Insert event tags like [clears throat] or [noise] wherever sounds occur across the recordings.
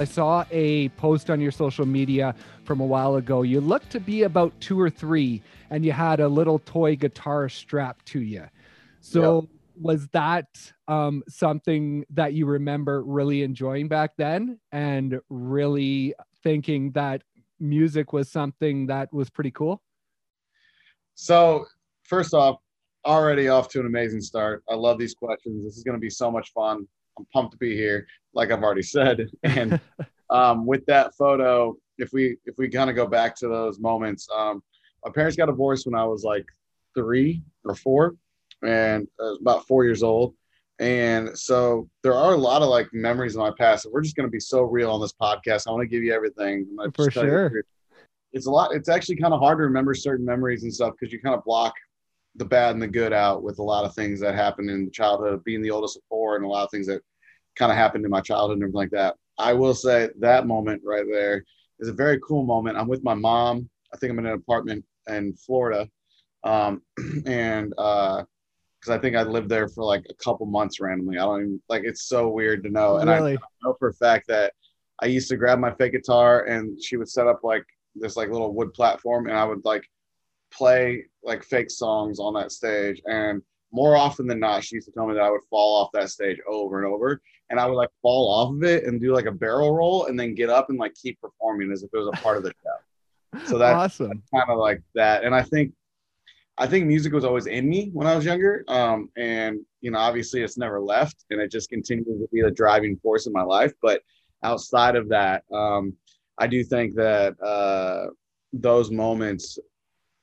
I saw a post on your social media from a while ago. You looked to be about two or three, and you had a little toy guitar strapped to you. So, yep. was that um, something that you remember really enjoying back then and really thinking that music was something that was pretty cool? So, first off, already off to an amazing start. I love these questions. This is going to be so much fun. I'm pumped to be here, like I've already said. [laughs] And um, with that photo, if we if we kind of go back to those moments, um, my parents got divorced when I was like three or four, and I was about four years old. And so there are a lot of like memories in my past. We're just going to be so real on this podcast. I want to give you everything. For sure. It's a lot. It's actually kind of hard to remember certain memories and stuff because you kind of block the bad and the good out with a lot of things that happened in childhood, being the oldest of four, and a lot of things that kind of happened in my childhood and everything like that. I will say that moment right there is a very cool moment. I'm with my mom. I think I'm in an apartment in Florida, um, [clears throat] and because uh, I think I lived there for like a couple months randomly. I don't even like. It's so weird to know, and really? I know for a fact that I used to grab my fake guitar, and she would set up like this like little wood platform, and I would like play like fake songs on that stage and more often than not, she used to tell me that I would fall off that stage over and over, and I would like fall off of it and do like a barrel roll, and then get up and like keep performing as if it was a part of the show. So that's, awesome. kind of like that, and I think, I think music was always in me when I was younger, um, and you know, obviously, it's never left, and it just continues to be the driving force in my life. But outside of that, um, I do think that uh, those moments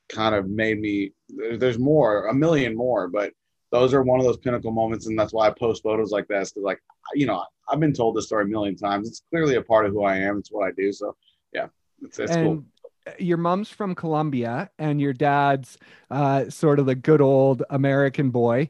kind of made me there's more a million more but those are one of those pinnacle moments and that's why i post photos like this because like you know i've been told this story a million times it's clearly a part of who i am it's what i do so yeah it's, it's cool your mom's from Colombia and your dad's uh, sort of the good old American boy.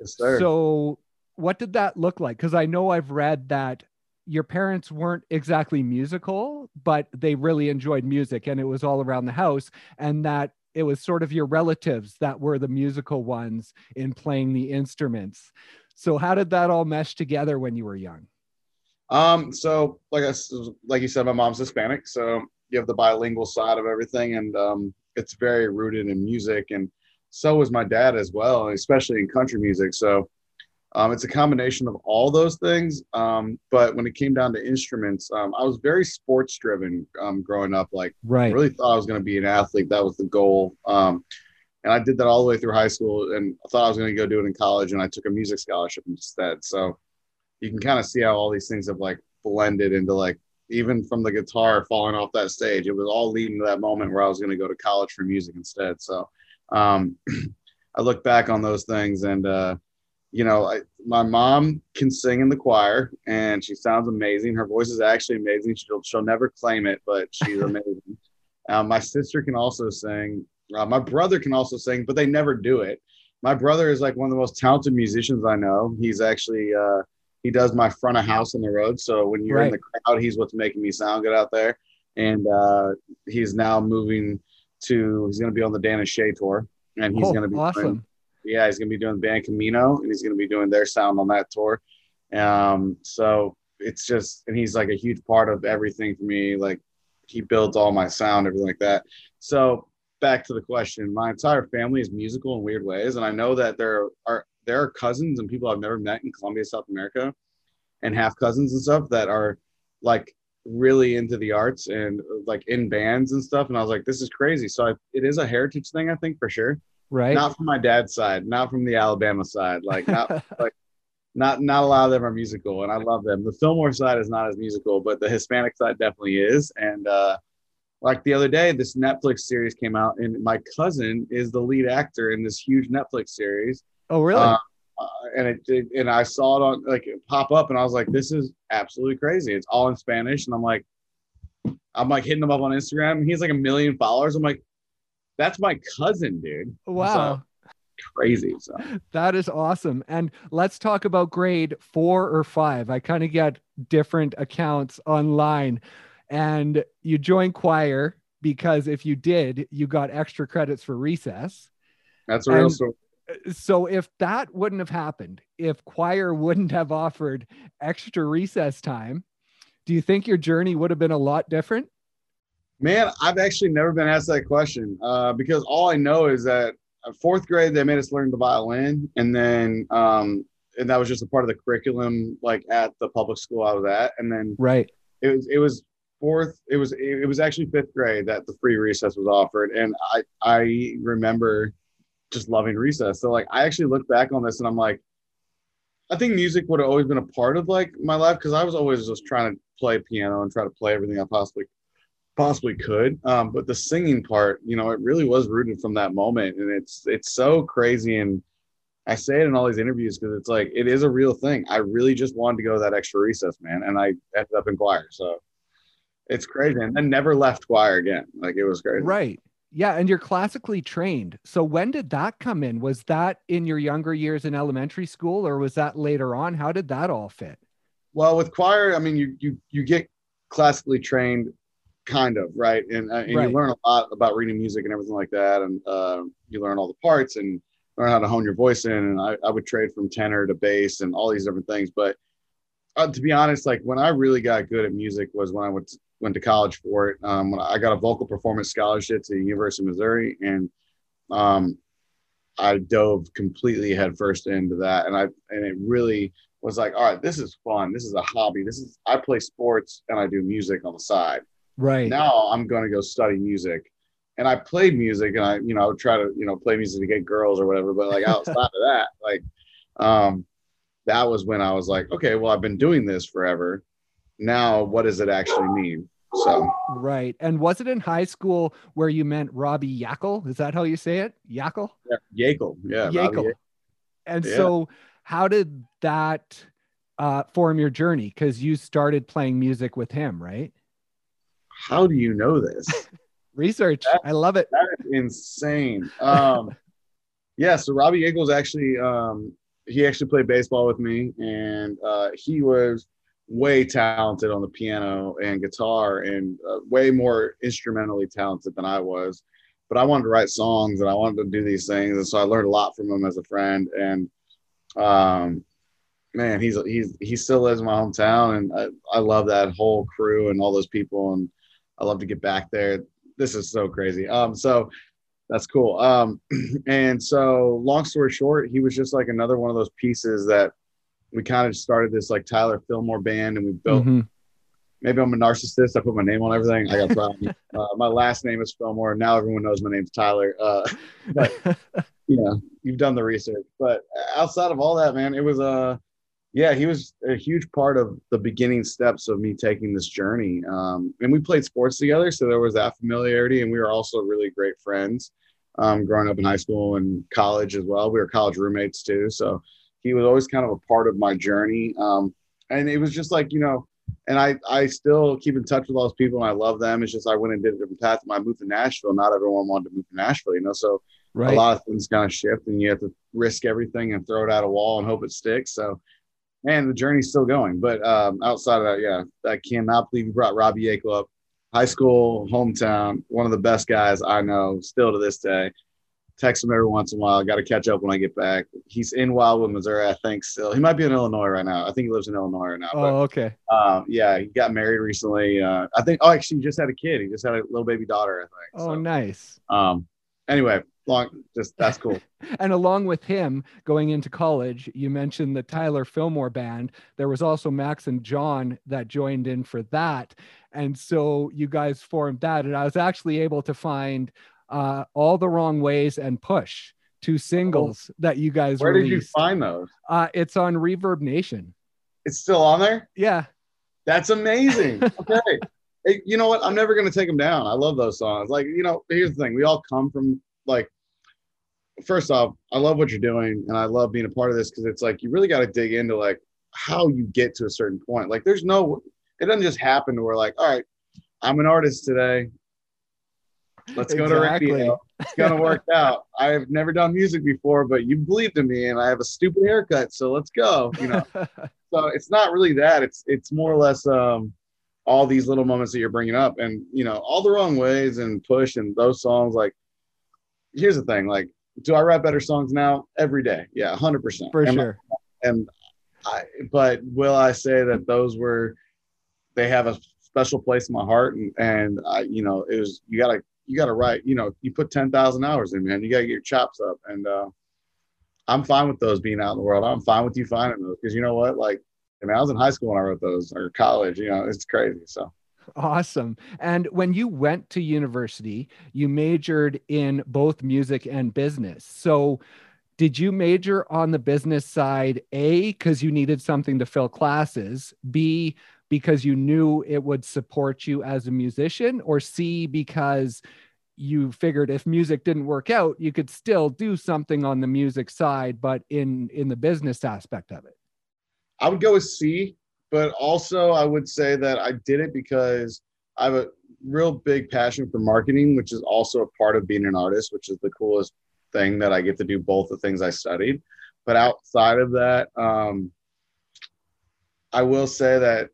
Yes, sir. So, what did that look like? Because I know I've read that your parents weren't exactly musical, but they really enjoyed music and it was all around the house. And that it was sort of your relatives that were the musical ones in playing the instruments. So how did that all mesh together when you were young? Um, so like I like you said, my mom's Hispanic, so you have the bilingual side of everything, and um, it's very rooted in music, and so was my dad as well, especially in country music. So um, it's a combination of all those things. Um, but when it came down to instruments, um, I was very sports driven um, growing up. Like, right. I really thought I was going to be an athlete. That was the goal. Um, and I did that all the way through high school. And I thought I was going to go do it in college. And I took a music scholarship instead. So you can kind of see how all these things have like blended into like, even from the guitar falling off that stage, it was all leading to that moment where I was going to go to college for music instead. So um, [clears throat] I look back on those things and, uh, you know, I, my mom can sing in the choir and she sounds amazing. Her voice is actually amazing. She'll, she'll never claim it, but she's [laughs] amazing. um, my sister can also sing. Uh, my brother can also sing, but they never do it. My brother is like one of the most talented musicians I know. He's actually, uh, he does my front of house on the road. So when you're right. in the crowd, he's what's making me sound good out there. And uh, he's now moving to, he's going to be on the Dan and Shay tour. And he's oh, going to be awesome. Doing, yeah, he's gonna be doing band Camino, and he's gonna be doing their sound on that tour. Um, so it's just, and he's like a huge part of everything for me. Like he builds all my sound, everything like that. So back to the question, my entire family is musical in weird ways, and I know that there are there are cousins and people I've never met in Colombia, South America, and half cousins and stuff that are like really into the arts and like in bands and stuff. And I was like, this is crazy. So I, it is a heritage thing, I think, for sure right? Not from my dad's side, not from the Alabama side. Like not [laughs] like not not a lot of them are musical, and I love them. The Fillmore side is not as musical, but the Hispanic side definitely is. And uh, like the other day, this Netflix series came out, and my cousin is the lead actor in this huge Netflix series. Oh, really? Uh, uh, and it, it, and I saw it on like it pop up, and I was like, "This is absolutely crazy!" It's all in Spanish, and I'm like, I'm like hitting him up on Instagram. He's like a million followers. I'm like, that's my cousin, dude. Wow. So, crazy. So that is awesome. And let's talk about grade four or five. I kind of get different accounts online. And you joined choir because if you did, you got extra credits for recess. That's a real story. Uh, so if that wouldn't have happened, if choir wouldn't have offered extra recess time, do you think your journey would have been a lot different? Man, I've actually never been asked that question uh, because all I know is that fourth grade they made us learn the violin, and then um, and that was just a part of the curriculum, like at the public school I was at, and then right, it was it was fourth, it was it was actually fifth grade that the free recess was offered, and I I remember just loving recess. So like I actually look back on this and I'm like, I think music would have always been a part of like my life because I was always just trying to play piano and try to play everything I possibly possibly could. Um, but the singing part, you know, it really was rooted from that moment, and it's it's so crazy. And I say it in all these interviews because it's like it is a real thing. I really just wanted to go to that extra recess, man, and I ended up in choir. So it's crazy, and then never left choir again. Like it was crazy. Right. Yeah, and you're classically trained. So when did that come in? Was that in your younger years in elementary school, or was that later on? How did that all fit? Well, with choir, I mean, you you you get classically trained kind of right? And, uh, and right. you learn a lot about reading music and everything like that and uh, you learn all the parts and learn how to hone your voice in and I, I would trade from tenor to bass and all these different things but uh, to be honest like when i really got good at music was when i went to, went to college for it. Um, when i got a vocal performance scholarship to the university of missouri and um, i dove completely headfirst into that and i and it really was like all right this is fun. This is a hobby. This is i play sports and i do music on the side Right. Now I'm going to go study music. And I played music and I, you know, I would try to, you know, play music to get girls or whatever. But like outside of that, [laughs] like, um, that was when I was like, okay, well, I've been doing this forever. Now, what does it actually mean? So, right. And was it in high school where you meant Robbie Yakel? Is that how you say it? Yakel? Yeah, Yakel. Yeah. Yakel. And yeah. so, how did that uh, form your journey? Because you started playing music with him, right? How do you know this? [laughs] Research. That, I love it. That is insane. Um, [laughs] yeah, so Robbie Yakel's actually um, he actually played baseball with me, and uh, he was way talented on the piano and guitar, and uh, way more instrumentally talented than I was. But I wanted to write songs, and I wanted to do these things, and so I learned a lot from him as a friend. And um, man, he's he's he still lives in my hometown, and I, I love that whole crew and all those people, and I love to get back there. This is so crazy. Um, so that's cool. Um, [clears throat] and so long story short, he was just like another one of those pieces that we kind of started this like Tyler Fillmore band and we built. Mm-hmm. Maybe I'm a narcissist. I put my name on everything. I got problems. [laughs] uh, my last name is Fillmore. Now everyone knows my name's Tyler. Uh, but [laughs] you know, you've done the research. But outside of all that, man, it was a uh, yeah, he was a huge part of the beginning steps of me taking this journey. Um, and we played sports together, so there was that familiarity, and we were also really great friends um, growing up in high school and college as well. We were college roommates too, so he was always kind of a part of my journey. Um, and it was just like you know, and I I still keep in touch with all those people, and I love them. It's just I went and did a different path. When I moved to Nashville, not everyone wanted to move to Nashville, you know, so. Right. A lot of things kind of shift, and you have to risk everything and throw it at a wall and hope it sticks. So, and the journey's still going. But um, outside of that, yeah, I cannot believe you brought Robbie Yakel up. High school, hometown, one of the best guys I know still to this day. Text him every once in a while. Got to catch up when I get back. He's in Wildwood, Missouri, I think. Still, he might be in Illinois right now. I think he lives in Illinois right now. Oh, but, okay. Um, yeah, he got married recently. Uh, I think. Oh, actually, he just had a kid. He just had a little baby daughter. I think. Oh, so, nice. Um, anyway, long just that's cool. [laughs] And along with him going into college you mentioned the tyler fillmore band. There was also max and john that joined in for that. And so you guys formed that. And i was actually able to find uh, all the wrong ways and push two singles oh. that you guys where released. did you find those? Uh, it's on reverb nation. It's still on there? Yeah. That's amazing. [laughs] Okay. Hey, you know what? I'm never going to take them down. I love those songs. Like you know here's the thing. We all come from like first off, I love what you're doing and I love being a part of this because it's like you really got to dig into like how you get to a certain point. Like there's no it doesn't just happen to where like, all right, I'm an artist today. Let's go exactly. to radio. It's gonna work [laughs] out. I've never done music before, but you believed in me and I have a stupid haircut, so let's go. You know. [laughs] so it's not really that. It's it's more or less um all these little moments that you're bringing up and you know all the wrong ways and push and those songs like here's the thing like do I write better songs now? Every day. Yeah, 100%. For sure. And I, but will I say that those were they have a special place in my heart. And, and I, you know, it was, you gotta, you gotta write, you know, you put 10,000 hours in, man, you gotta get your chops up. And, uh, I'm fine with those being out in the world. I'm fine with you finding those because you know what? Like, I mean, I was in high school when I wrote those or college, you know, it's crazy. So Awesome. And when you went to university, you majored in both music and business. So, did you major on the business side, A, because you needed something to fill classes, B, because you knew it would support you as a musician, or C, because you figured if music didn't work out, you could still do something on the music side, but in in the business aspect of it? I would go with C but also I would say that I did it because I have a real big passion for marketing, which is also a part of being an artist, which is the coolest thing that I get to do both the things I studied. But outside of that, um, I will say that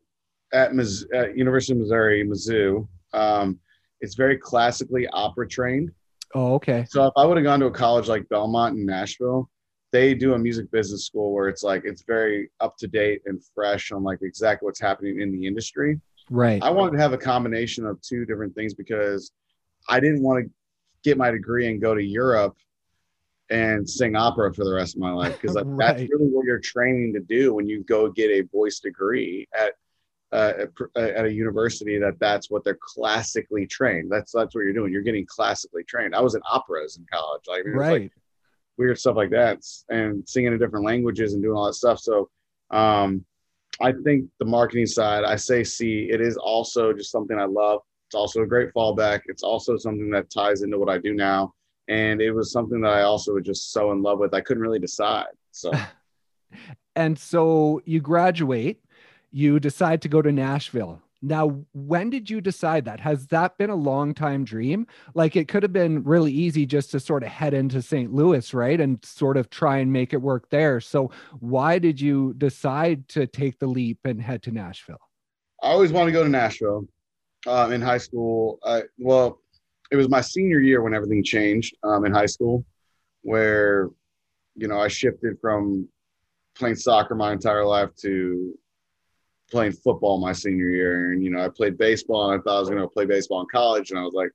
at, Miz- at University of Missouri, Mizzou, um, it's very classically opera trained. Oh, okay. So if I would have gone to a college like Belmont in Nashville, they do a music business school where it's like it's very up to date and fresh on like exactly what's happening in the industry. Right. I wanted to have a combination of two different things because I didn't want to get my degree and go to Europe and sing opera for the rest of my life because [laughs] right. that's really what you're training to do when you go get a voice degree at uh, at, at, a university that that's what they're classically trained. That's that's what you're doing. You're getting classically trained. I was in operas in college. Like, right. Like weird stuff like that and singing in different languages and doing all that stuff. So um, I think the marketing side, I say C, it is also just something I love. It's also a great fallback. It's also something that ties into what I do now. And it was something that I also was just so in love with. I couldn't really decide. So, [laughs] and so you graduate, you decide to go to Nashville. Now, when did you decide that? Has that been a long time dream? Like it could have been really easy just to sort of head into St. Louis, right? And sort of try and make it work there. So, why did you decide to take the leap and head to Nashville? I always wanted to go to Nashville um, in high school. I, well, it was my senior year when everything changed um, in high school, where, you know, I shifted from playing soccer my entire life to playing football my senior year, and you know I played baseball, and I thought I was going to play baseball in college, and I was like,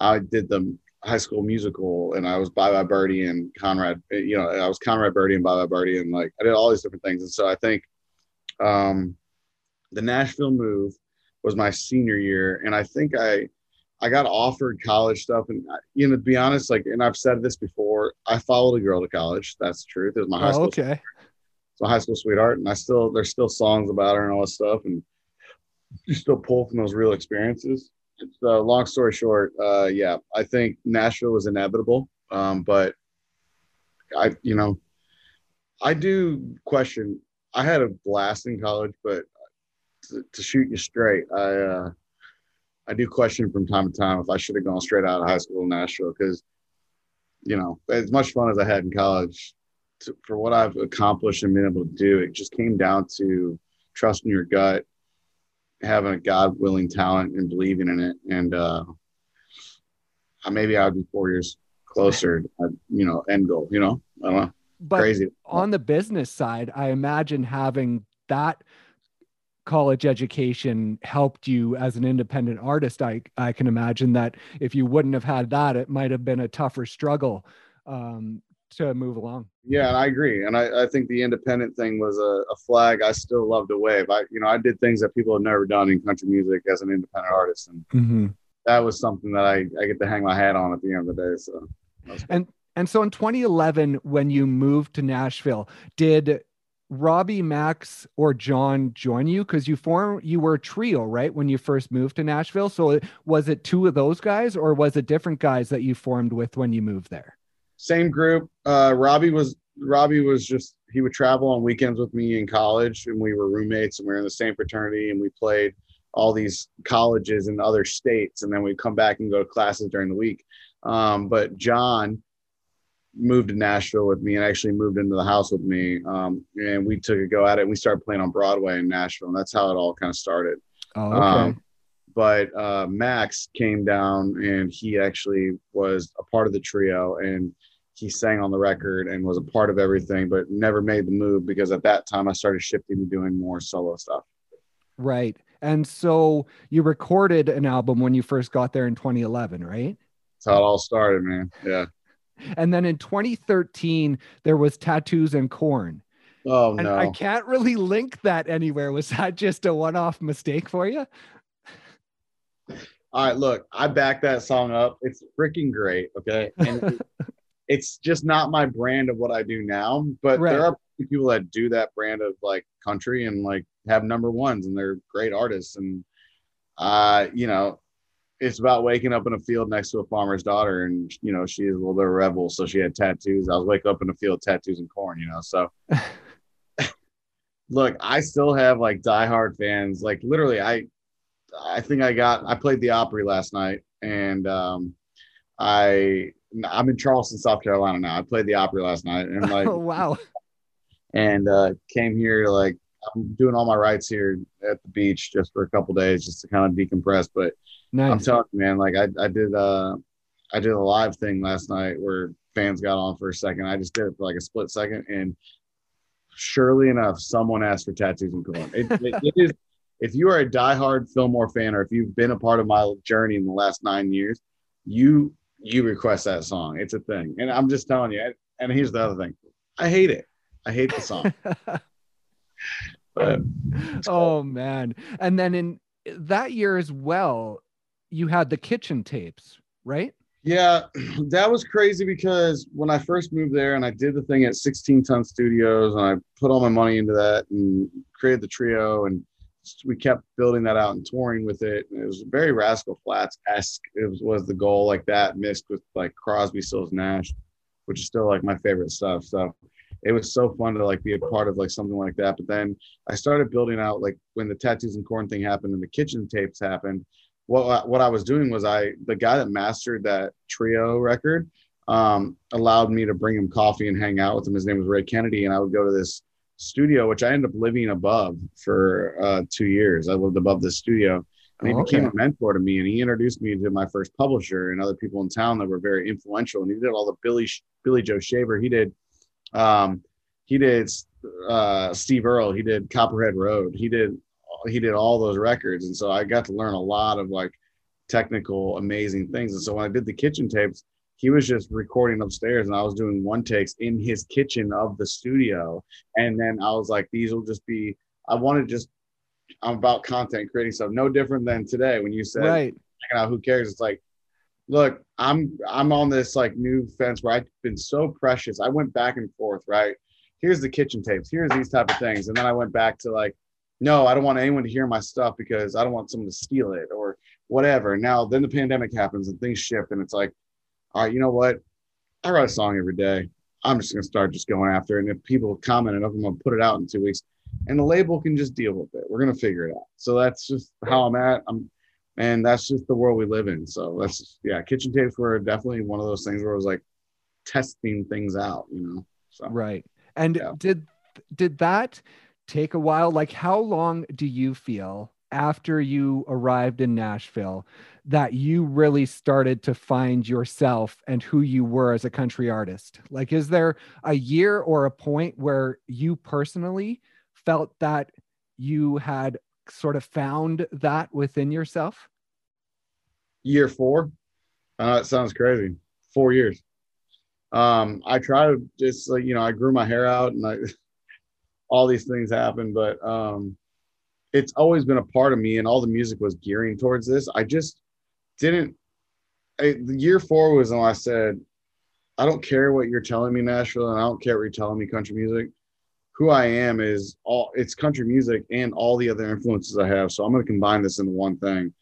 I did the high school musical, and I was Bye Bye Birdie and Conrad, you know, I was Conrad Birdie and Bye Bye Birdie, and like I did all these different things, and so I think um, the Nashville move was my senior year, and I think I I got offered college stuff, and you know, to be honest, like, and I've said this before, I followed a girl to college. That's the truth. It was my high oh, school. Okay a high school sweetheart, and I still there's still songs about her and all this stuff, and you still pull from those real experiences. It's, uh, long story short, uh, yeah, I think Nashville was inevitable, um, but I, you know, I do question. I had a blast in college, but to, to shoot you straight, I uh, I do question from time to time if I should have gone straight out of high school to Nashville because, you know, as much fun as I had in college, to, for what I've accomplished and been able to do, it just came down to trusting your gut, having a God willing talent and believing in it. And uh, maybe I'd be four years closer, you know, end goal, you know, I don't know. But Crazy. on the business side, I imagine having that college education helped you as an independent artist. I, I can imagine that if you wouldn't have had that, it might have been a tougher struggle um, to move along. Yeah, and I agree. And I, I think the independent thing was a, a, flag I still love to wave. I, you know, I did things that people have never done in country music as an independent artist, and mm-hmm. that was something that I, I get to hang my hat on at the end of the day. So, and and so in 2011, when you moved to Nashville, did Robbie, Max, or John join you? Because you form you were a trio, right? When you first moved to Nashville. So was it two of those guys, or was it different guys that you formed with when you moved there? Same group. Uh, Robbie was Robbie was just he would travel on weekends with me in college, and we were roommates, and we were in the same fraternity, and we played all these colleges in other states, and then we'd come back and go to classes during the week. Um, but John moved to Nashville with me and actually moved into the house with me, um, and we took a go at it. and We started playing on Broadway in Nashville, and that's how it all kind of started. Oh, okay. Um, but uh, Max came down and he actually was a part of the trio and he sang on the record and was a part of everything, but never made the move because at that time I started shifting to doing more solo stuff. Right. And so you recorded an album when you first got there in 2011, right? That's how it all started, man. Yeah. And then in 2013, there was Tattoos and Corn. Oh And no. I can't really link that anywhere. Was that just a one off mistake for you? All right, look, I back that song up. It's freaking great. Okay. And [laughs] it's just not my brand of what I do now, but Right. there are people that do that brand of like country and like have number ones and they're great artists. And, uh, you know, it's about waking up in a field next to a farmer's daughter and, you know, she is a little bit of a rebel. So she had tattoos. I was waking up in a field, tattoos and corn, you know, so. [laughs] Look, I still have like diehard fans. Like literally, I I think I got I played the Opry last night and um I I'm in Charleston, South Carolina now. I played the Opry last night and like [laughs] oh, wow. and uh came here like I'm doing all my writes here at the beach just for a couple days just to kind of decompress. But I'm Nice. telling you, man, like I, I did uh I did a live thing last night where fans got on for a second. I just did it for like a split second and surely enough, someone asked for tattoos and corn. It, it, it is if you are a diehard Fillmore fan or if you've been a part of my journey in the last nine years, you you request that song. It's a thing. And I'm just telling you, and here's the other thing. I hate it. I hate the song. [laughs] but [laughs] oh man. And then in that year as well, you had the kitchen tapes, right? Yeah, [clears throat] that was crazy because when I first moved there and I did the thing at 16 Ton Studios and I put all my money into that and created the trio and we kept building that out and touring with it. And it was very Rascal Flatts esque. It was, was the goal like that mixed with like Crosby, Stills, Nash, which is still like my favorite stuff. So it was so fun to like be a part of like something like that. But then I started building out like when the tattoos and corn thing happened and the kitchen tapes happened what what I was doing was I the guy that mastered that trio record um, allowed me to bring him coffee and hang out with him. His name was Ray Kennedy, and I would go to this studio, which I ended up living above for uh, two years. I lived above the studio, and he Oh, became a mentor to me. And he introduced me to my first publisher and other people in town that were very influential. And he did all the Billy Billy Joe Shaver. He did um, he did uh, Steve Earle. He did Copperhead Road. He did he did all those records and so i got to learn a lot of like technical amazing things and so when i did the kitchen tapes he was just recording upstairs and i was doing one takes in his kitchen of the studio. And then i was like these will just be i want to just i'm about content creating stuff no different than today when you said Right. out who cares? It's like look i'm i'm on this like new fence where i've been so precious. I went back and forth right? Here's the kitchen tapes here's these type of things. And then i went back to like no i don't want anyone to hear my stuff because i don't want someone to steal it or whatever. Now then the pandemic happens and things shift and it's like all right you know what? I write a song every day. I'm just going to start just going after it and if people comment enough i'm going to put it out in two weeks and the label can just deal with it. We're going to figure it out. So that's just how i'm at. I'm and that's just the world we live in. So that's yeah kitchen tapes were definitely one of those things where it was like testing things out you know so. Right. And Yeah. did did that take a while? Like how long do you feel after you arrived in Nashville that you really started to find yourself and who you were as a country artist? Like is there a year or a point where you personally felt that you had sort of found that within yourself? year four. Know it sounds crazy. Four years. Um, I try to just like you know, I grew my hair out and I [laughs] all these things happened, but um it's always been a part of me and all the music was gearing towards this. I just didn't I, the year four was when I said, I don't care what you're telling me, Nashville, and I don't care what you're telling me, country music. Who I am is all it's country music and all the other influences I have. So I'm gonna combine this into one thing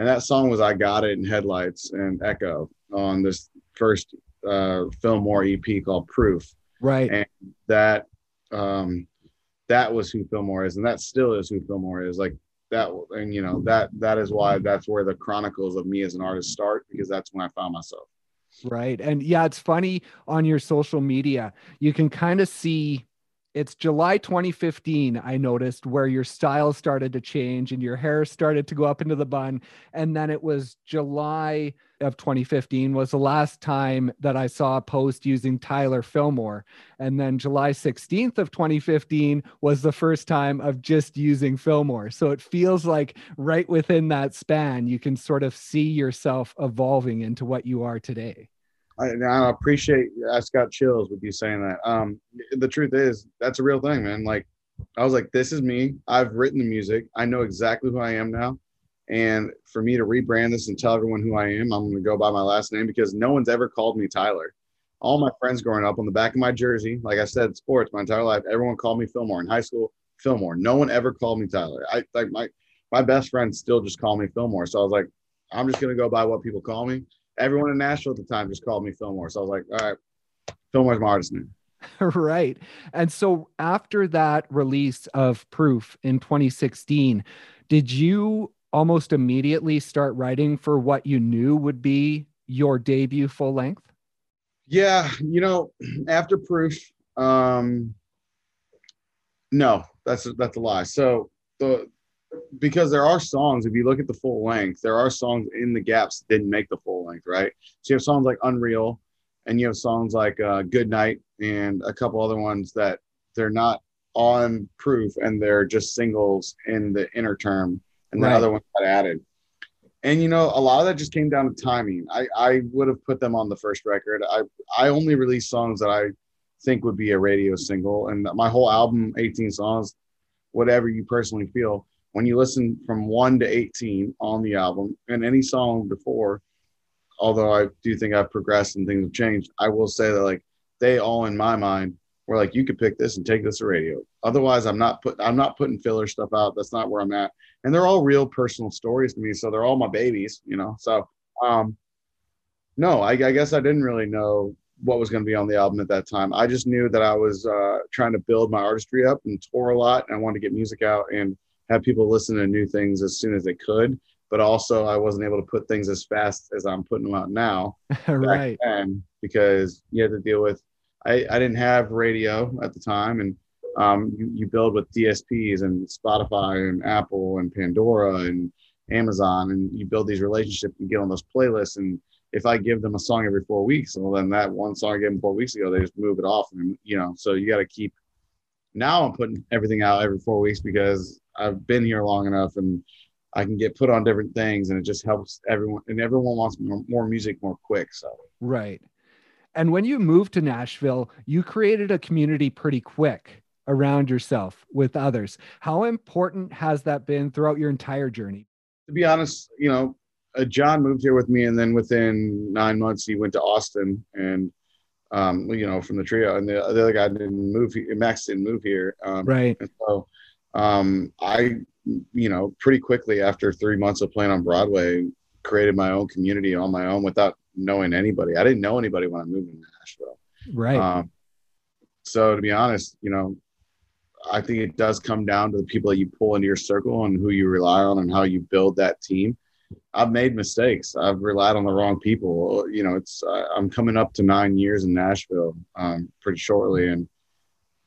and that song was "I Got It" in Headlights and Echo on this first uh, Fillmore EP called "Proof." Right. And that um, that was who Fillmore is, and that still is who Fillmore is. Like that, and you know that that is why that's where the chronicles of me as an artist start because that's when I found myself. Right. And yeah, it's funny on your social media, you can kind of see it's July 2015, I noticed where your style started to change and your hair started to go up into the bun. And then it was July of 2015 was the last time that I saw a post using Tyler Fillmore. And then July 16th of 2015 was the first time of just using Fillmore. So it feels like right within that span, you can sort of see yourself evolving into what you are today. I, I appreciate. I just got chills with you saying that. Um, the truth is, that's a real thing, man. Like, I was like, this is me. I've written the music. I know exactly who I am now. And for me to rebrand this and tell everyone who I am, I'm going to go by my last name because no one's ever called me Tyler. All my friends growing up on the back of my jersey, like I said, sports my entire life, everyone called me Fillmore in high school. Fillmore. No one ever called me Tyler. I like my my best friends still just call me Fillmore. So I was like, I'm just gonna go by what people call me everyone in Nashville at the time just called me Fillmore. So I was like, all right, Fillmore's my artist name. [laughs] right. And so after that release of Proof in 2016, did you almost immediately start writing for what you knew would be your debut full length? Yeah, you know, [clears throat] after Proof, um no, that's that's a lie. So the because there are songs, if you look at the full length, there are songs in the gaps that didn't make the full length, right? So you have songs like Unreal and you have songs like uh, Good Night and a couple other ones that they're not on proof and they're just singles in the inner term and the right. other ones got added. And you know, a lot of that just came down to timing. I, I would have put them on the first record. I I only release songs that I think would be a radio single. And my whole album, 18 songs, whatever you personally feel, when you listen from 1 to 18 on the album and any song before although i do think i've progressed and things have changed i will say that like they all in my mind were like you could pick this and take this to radio. Otherwise i'm not put i'm not putting filler stuff out. That's not where i'm at. And they're all real personal stories to me so they're all my babies you know? So um no i, I guess i didn't really know what was going to be on the album at that time. I just knew that i was uh, trying to build my artistry up and tour a lot and i wanted to get music out and have people listen to new things as soon as they could. But also, I wasn't able to put things as fast as I'm putting them out now. [laughs] right. Then because you had to deal with, I, I didn't have radio at the time. And um, you, you build with DSPs and Spotify and Apple and Pandora and Amazon, and you build these relationships and get on those playlists. And if I give them a song every four weeks, well, then that one song I gave them four weeks ago, they just move it off. And, you know, so you got to keep now I'm putting everything out every four weeks because I've been here long enough and I can get put on different things and it just helps everyone and everyone wants more, more music more quick. So right. And when you moved to Nashville, you created a community pretty quick around yourself with others. How important has that been throughout your entire journey? To be honest, you know, uh, John moved here with me, and then within nine months, he went to Austin, and um, you know, from the trio, and the, the other guy didn't move. Max didn't move here, um, right? So um, I, you know, pretty quickly after three months of playing on Broadway, created my own community on my own without knowing anybody. I didn't know anybody when I moved to Nashville, right? Um, so to be honest, you know, I think it does come down to the people that you pull into your circle and who you rely on and how you build that team. I've made mistakes. I've relied on the wrong people. You know, it's I'm coming up to nine years in Nashville um, pretty shortly, and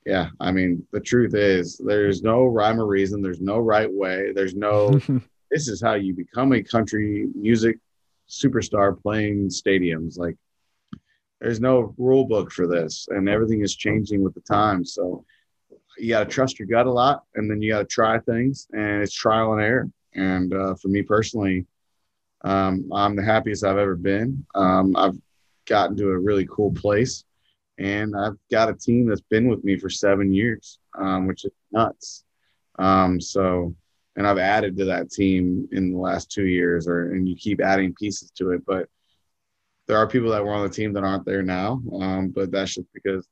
yeah, I mean, the truth is, there's no rhyme or reason. There's no right way. There's no. [laughs] this is how you become a country music superstar playing stadiums. Like, there's no rule book for this, and everything is changing with the times. So, you got to trust your gut a lot, and then you got to try things, and it's trial and error. And uh, for me personally, um, I'm the happiest I've ever been. Um, I've gotten to a really cool place, and I've got a team that's been with me for seven years, um, which is nuts. Um, so, and I've added to that team in the last two years, or and you keep adding pieces to it. But there are people that were on the team that aren't there now. Um, but that's just because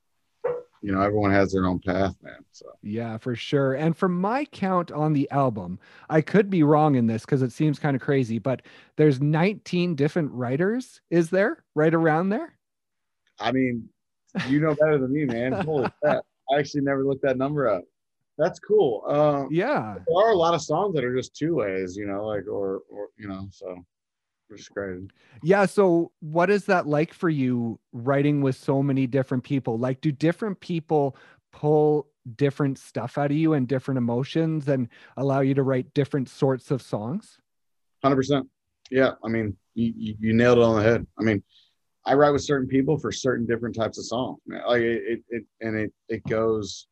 you know everyone has their own path man so yeah for sure and from my count on the album i could be wrong in this because it seems kind of crazy but there's 19 different writers is there right around there i mean you know better than me man holy [laughs] crap i actually never looked that number up that's cool um yeah there are a lot of songs that are just two ways you know like or or you know so prescribed. Yeah. So, what is that like for you writing with so many different people? Like, do different people pull different stuff out of you and different emotions and allow you to write different sorts of songs? 100%. Yeah. I mean, you, you, you nailed it on the head. I mean, I write with certain people for certain different types of songs. Like it, it, and it, it goes,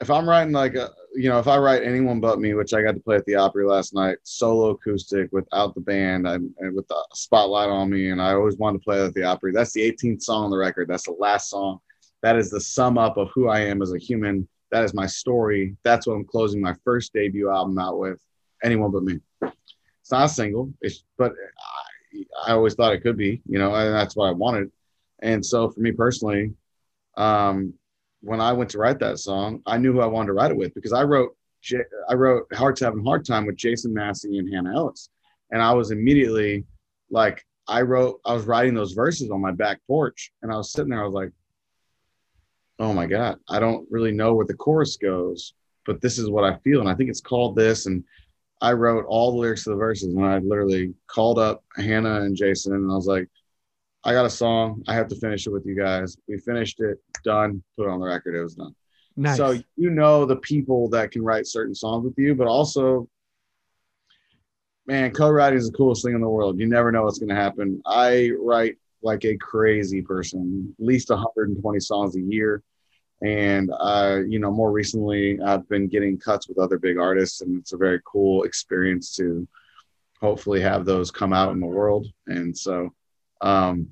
if I'm writing like a, you know, if I write anyone but me, which I got to play at the Opry last night, solo acoustic without the band and, and with the spotlight on me, and I always wanted to play at the Opry. That's the 18th song on the record. That's the last song. That is the sum up of who I am as a human. That is my story. That's what I'm closing my first debut album out with. Anyone but me. It's not a single, it's, but I, always thought it could be, you know, and that's what I wanted. And so for me personally, um, when I went to write that song, I knew who I wanted to write it with because I wrote I wrote Hearts Having a Hard Time with Jason Massey and Hannah Ellis. And I was immediately like, I wrote, I was writing those verses on my back porch and I was sitting there, I was like, oh my God, I don't really know where the chorus goes, but this is what I feel. And I think it's called this. And I wrote all the lyrics to the verses and I literally called up Hannah and Jason and I was like, I got a song. I have to finish it with you guys. We finished it, done, put it on the record. It was done. Nice. So you know the people that can write certain songs with you, but also, man, co-writing is the coolest thing in the world. You never know what's going to happen. I write like a crazy person, at least 120 songs a year. And uh, you know, more recently, I've been getting cuts with other big artists, and it's a very cool experience to hopefully have those come out in the world. And so, um,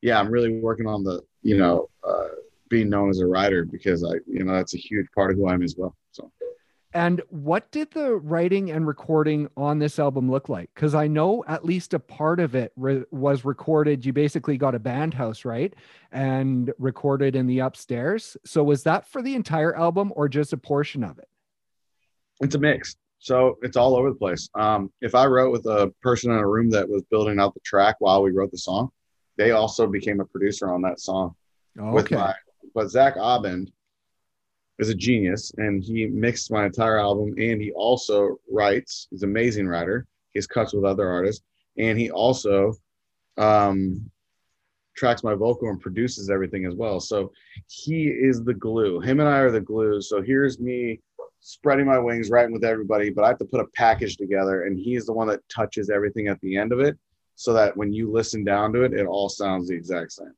yeah, I'm really working on the, you know, uh, being known as a writer because I, you know, that's a huge part of who I am as well. So. And what did the writing and recording on this album look like? Because I know at least a part of it re- was recorded. You basically got a band house, right? And recorded in the upstairs. So was that for the entire album or just a portion of it? It's a mix. So it's all over the place. Um, if I wrote with a person in a room that was building out the track while we wrote the song, they also became a producer on that song. okay. With my, but Zach Abend is a genius, and he mixed my entire album, and he also writes. He's an amazing writer. He has cuts with other artists, and he also um, tracks my vocal and produces everything as well. So he is the glue. Him and I are the glue. So here's me spreading my wings, writing with everybody, but I have to put a package together, and he's the one that touches everything at the end of it, so that when you listen down to it, it all sounds the exact same.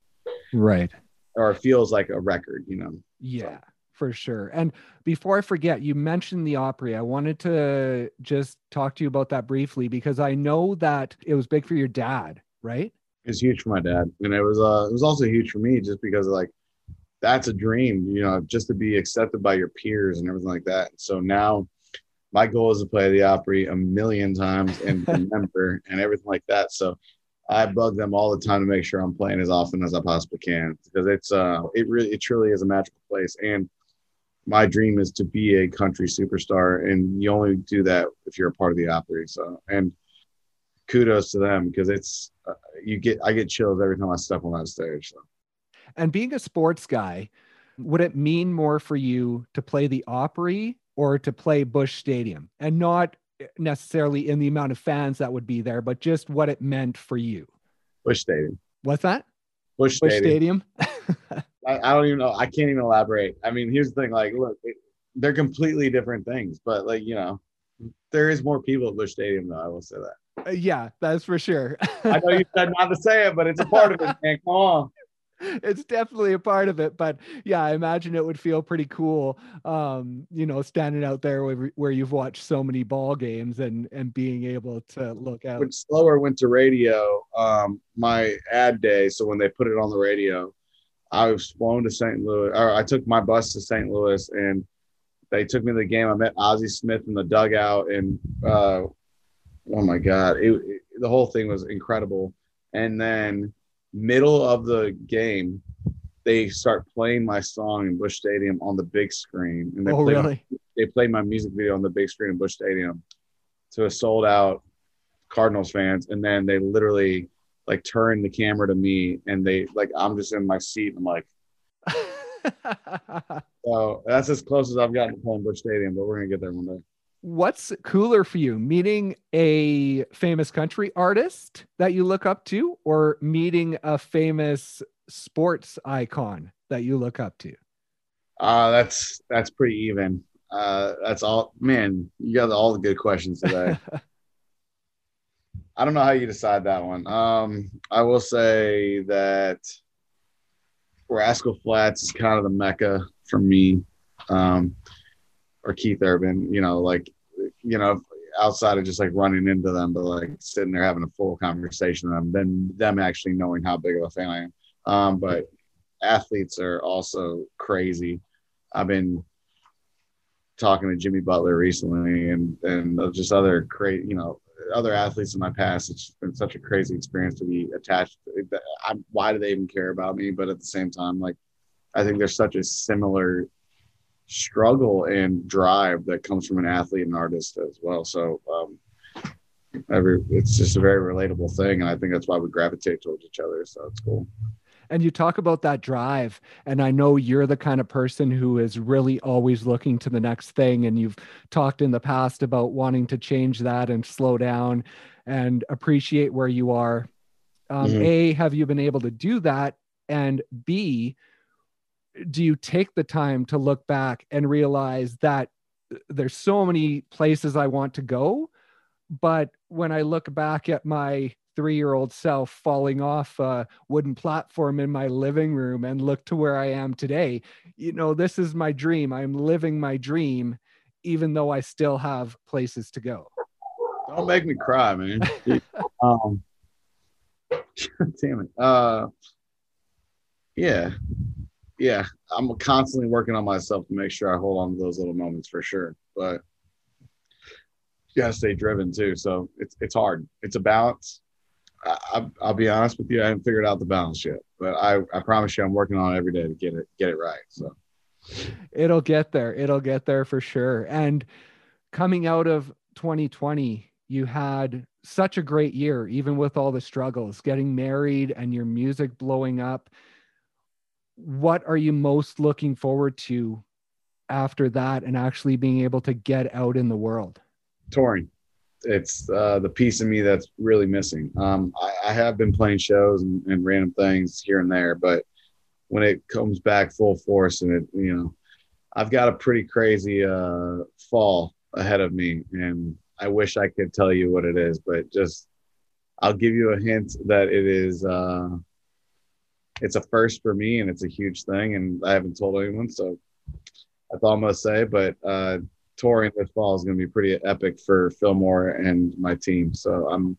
Right. Or feels like a record, you know. Yeah. So. For sure. And before I forget, you mentioned the Opry. I wanted to just talk to you about that briefly because I know that it was big for your dad, right? It's huge for my dad, and it was uh, it was also huge for me just because like that's a dream, you know, just to be accepted by your peers and everything like that. So now my goal is to play the Opry a million times and [laughs] remember and everything like that. So I bug them all the time to make sure I'm playing as often as I possibly can because it's uh it really it truly is a magical place and my dream is to be a country superstar and you only do that if you're a part of the Opry. So and kudos to them because it's uh, you get I get chills every time I step on that stage. So. And being a sports guy, would it mean more for you to play the Opry or to play Busch Stadium? And not necessarily in the amount of fans that would be there, but just what it meant for you. Busch Stadium. What's that? Busch Stadium. Stadium? [laughs] I, I, don't even know. I can't even elaborate. I mean, here's the thing. Like, look, it, they're completely different things, but like, you know, there is more people at Busch Stadium, though. I will say that. Uh, yeah, that's for sure. I know you said not to say it, but it's a part of it, [laughs] man. Come on it's definitely a part of it but yeah i imagine it would feel pretty cool um you know standing out there where, where you've watched so many ball games and and being able to look out when slower went to radio um my add day so when they put it on the radio i was flown to st louis or i took my bus to st louis and they took me to the game i met ozzie smith in the dugout and uh oh my god it, it, the whole thing was incredible and then middle of the game, they start playing my song in Busch Stadium on the big screen. And they oh, play really? My, they played my music video on the big screen in Busch Stadium to a sold out Cardinals fans. And then they literally like turn the camera to me and they like I'm just in my seat. I'm like [laughs] so that's as close as I've gotten to playing Busch Stadium, but we're gonna get there one day what's cooler for you meeting a famous country artist that you look up to or meeting a famous sports icon that you look up to Uh, that's that's pretty even. Uh, that's all. Man, you got all the good questions today. [laughs] I don't know how you decide that one. Um, I will say that Rascal Flatts is kind of the mecca for me, um, or Keith Urban. You know, like you know, outside of just like running into them, but like sitting there having a full conversation with them, then them actually knowing how big of a fan I am. Um, but athletes are also crazy. I've been talking to Jimmy Butler recently and and just other crazy, you know, other athletes in my past. It's been such a crazy experience to be attached. Why do they even care about me? But at the same time, like I think there's such a similar struggle and drive that comes from an athlete and artist as well. So um, every it's just a very relatable thing, and I think that's why we gravitate towards each other. So it's cool. And you talk about that drive, and I know you're the kind of person who is really always looking to the next thing. And you've talked in the past about wanting to change that and slow down and appreciate where you are. Um, mm-hmm. A, have you been able to do that? And B, do you take the time to look back and realize that there's so many places I want to go, but when I look back at my three year old self falling off a wooden platform in my living room and look to where I am today, you know, this is my dream. I'm living my dream, even though I still have places to go. Don't make me cry, man. [laughs] um, [laughs] damn it. Uh, yeah, yeah, I'm constantly working on myself to make sure I hold on to those little moments for sure. But you gotta stay driven too. So it's it's hard. It's a balance. I, will be honest with you, I haven't figured out the balance yet, but I, I promise you, I'm working on it every day to get it get it right. So it'll get there. It'll get there for sure. And coming out of 2020, you had such a great year, even with all the struggles, getting married and your music blowing up what are you most looking forward to after that and actually being able to get out in the world? Touring. It's uh, the piece of me that's really missing. Um, I, I, have been playing shows and, and, random things here and there, but when it comes back full force and it, you know, I've got a pretty crazy uh, fall ahead of me, and I wish I could tell you what it is, but just I'll give you a hint that it is. Uh, it's a first for me and it's a huge thing and I haven't told anyone so that's all I'm gonna say but uh touring this fall is gonna be pretty epic for Filmore and my team so I'm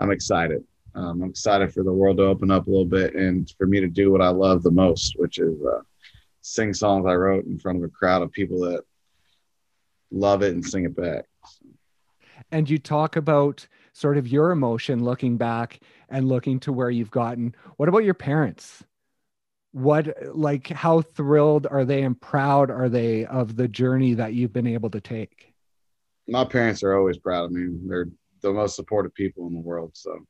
I'm excited um, I'm excited for the world to open up a little bit and for me to do what I love the most which is uh, sing songs I wrote in front of a crowd of people that love it and sing it back and you talk about sort of your emotion looking back and looking to where you've gotten. What about your parents? What, like, how thrilled are they and proud are they of the journey that you've been able to take? My parents are always proud of me. They're the most supportive people in the world. So,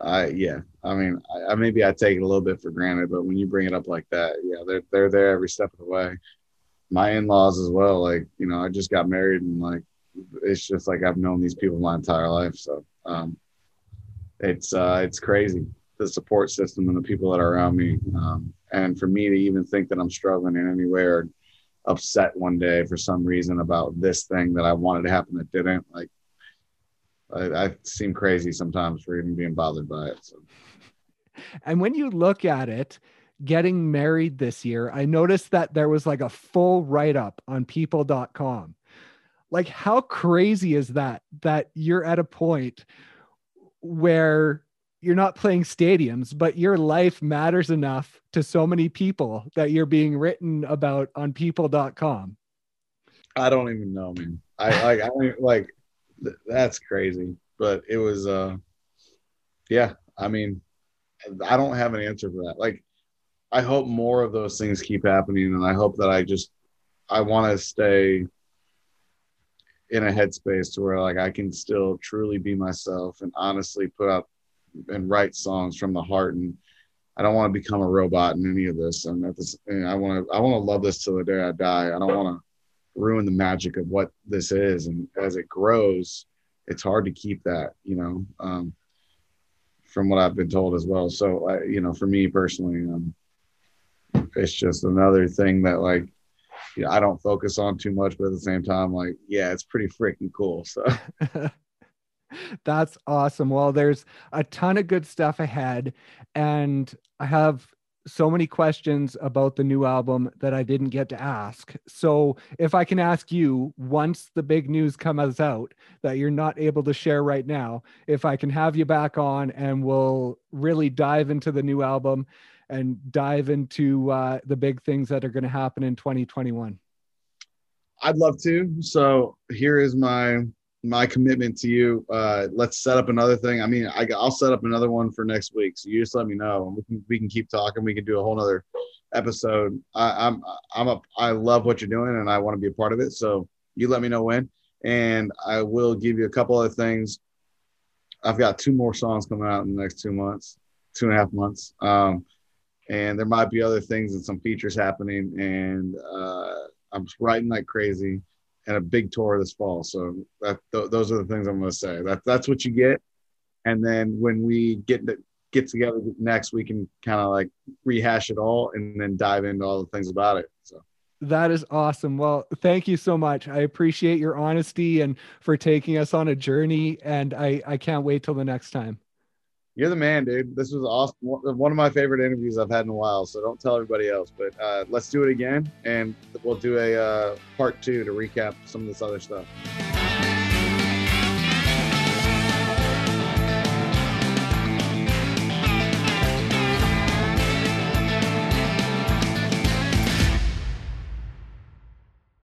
I yeah, I mean, I, maybe I take it a little bit for granted, but when you bring it up like that, yeah, they're they're there every step of the way. My in-laws as well. Like, you know, I just got married and like it's just like I've known these people my entire life. So um, it's uh, it's crazy the support system and the people that are around me. Um, and for me to even think that I'm struggling in any way or upset one day for some reason about this thing that I wanted to happen that didn't, like I, I seem crazy sometimes for even being bothered by it. So. [laughs] And when you look at it, getting married this year, I noticed that there was like a full write up on people.com like, how crazy is that? That you're at a point where you're not playing stadiums, but your life matters enough to so many people that you're being written about on people.com. I don't even know, man. I like, I like, th- that's crazy. But it was, uh, yeah, I mean, I don't have an answer for that. Like, I hope more of those things keep happening. And I hope that I just, I want to stay in a headspace to where like I can still truly be myself and honestly put out and write songs from the heart and I don't want to become a robot in any of this and at this and I want to I want to love this till the day I die. I don't want to ruin the magic of what this is and as it grows it's hard to keep that, you know. Um, from what I've been told as well. So I, you know, for me personally, um, it's just another thing that like you know, I don't focus on too much, but at the same time, like, yeah, it's pretty freaking cool. So [laughs] that's awesome. Well, there's a ton of good stuff ahead, and I have so many questions about the new album that I didn't get to ask. So, if I can ask you once the big news comes out that you're not able to share right now, if I can have you back on and we'll really dive into the new album and dive into uh, the big things that are going to happen in 2021. I'd love to. So, here is my my commitment to you. Uh, let's set up another thing. I mean, I, will set up another one for next week. So you just let me know, and we can we can keep talking. We can do a whole other episode. I, I'm I'm a I love what you're doing, and I want to be a part of it. So you let me know when, and I will give you a couple other things. I've got two more songs coming out in the next two months, two and a half months. Um, and there might be other things and some features happening, and uh, I'm writing like crazy and a big tour this fall. So that th- those are the things I'm going to say. That that's what you get. And then when we get to, get together next, we can kind of like rehash it all and then dive into all the things about it. So. That is awesome. Well, thank you so much. I appreciate your honesty and for taking us on a journey. And I, I can't wait till the next time. You're the man, dude. This was awesome. One of my favorite interviews I've had in a while. So don't tell everybody else. But uh, let's do it again, and we'll do a uh, part two to recap some of this other stuff.